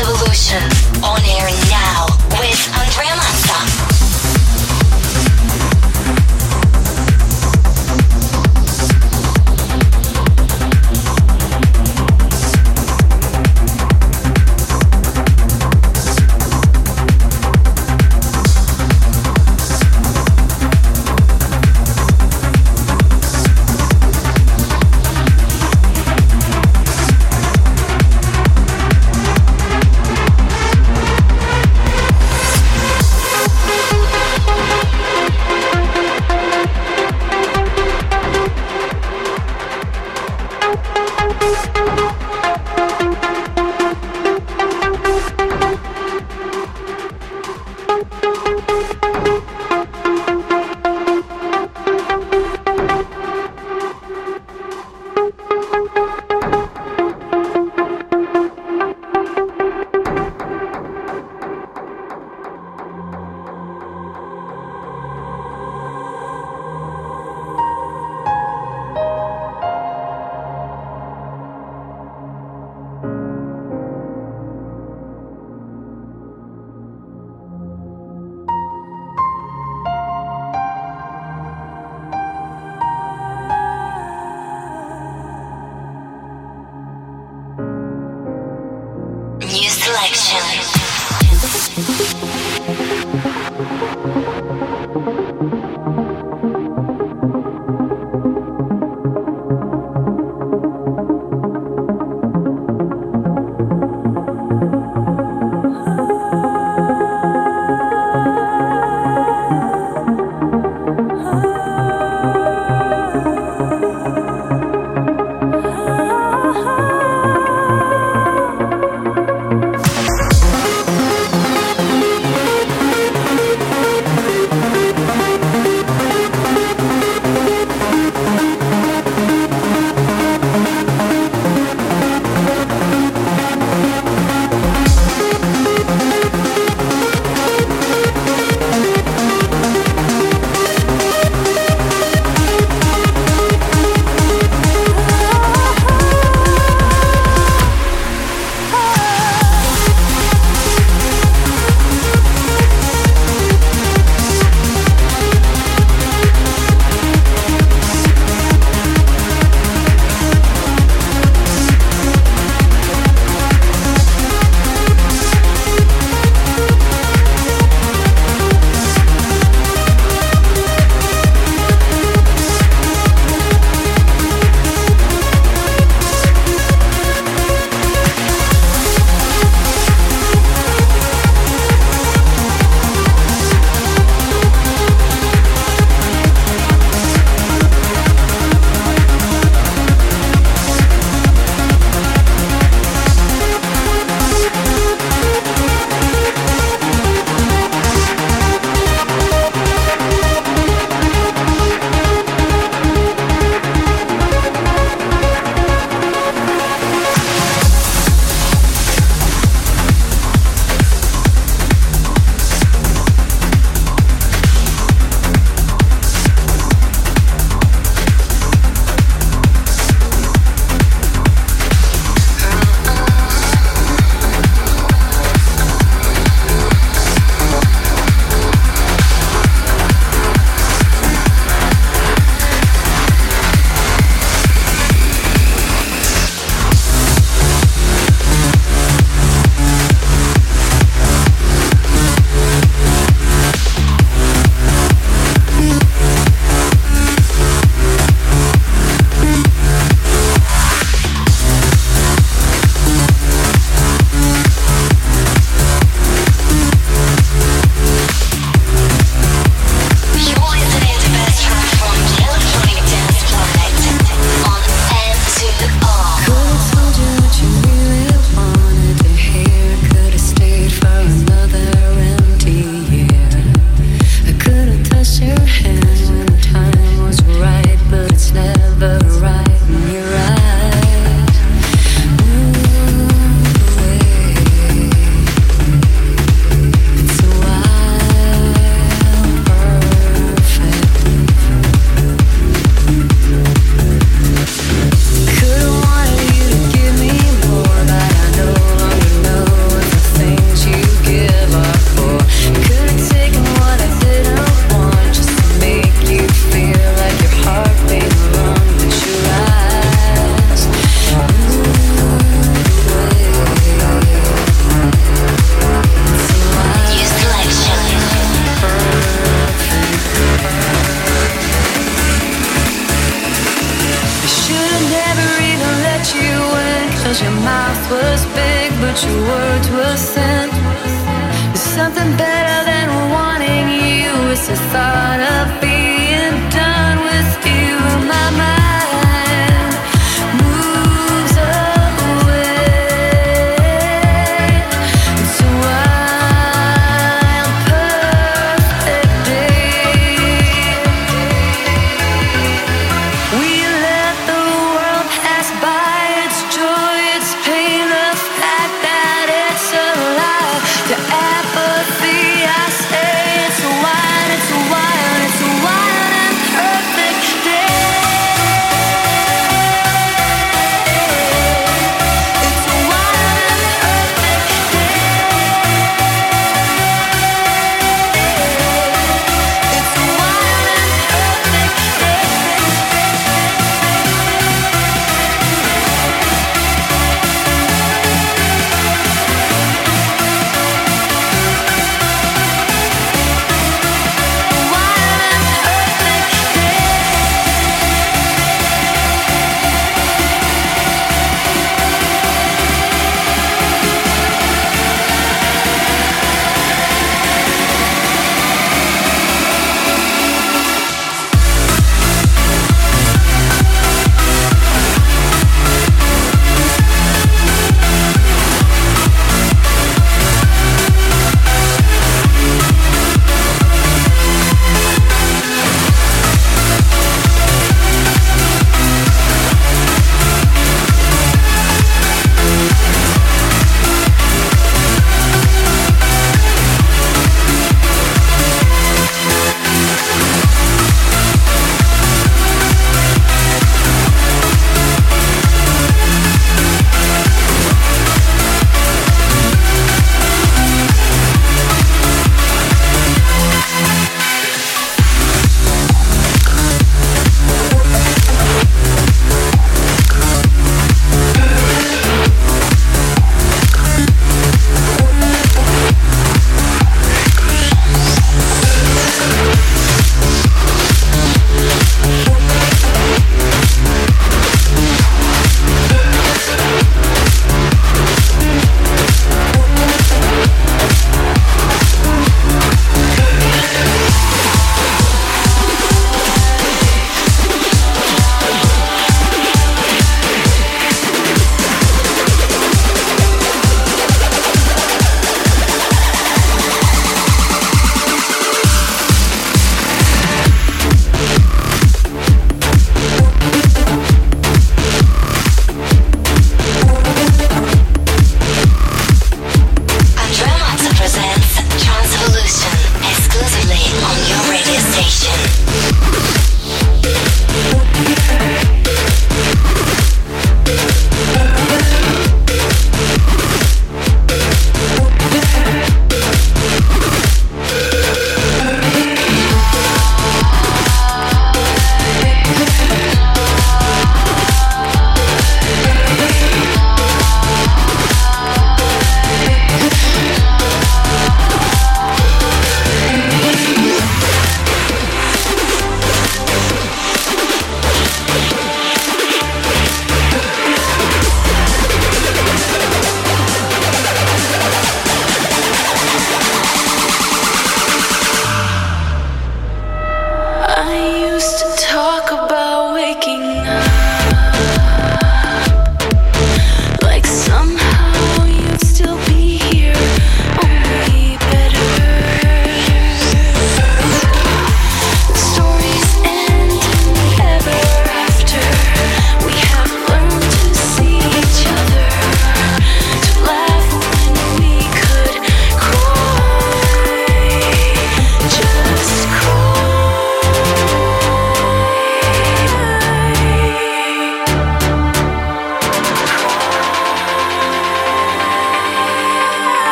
Evolution on air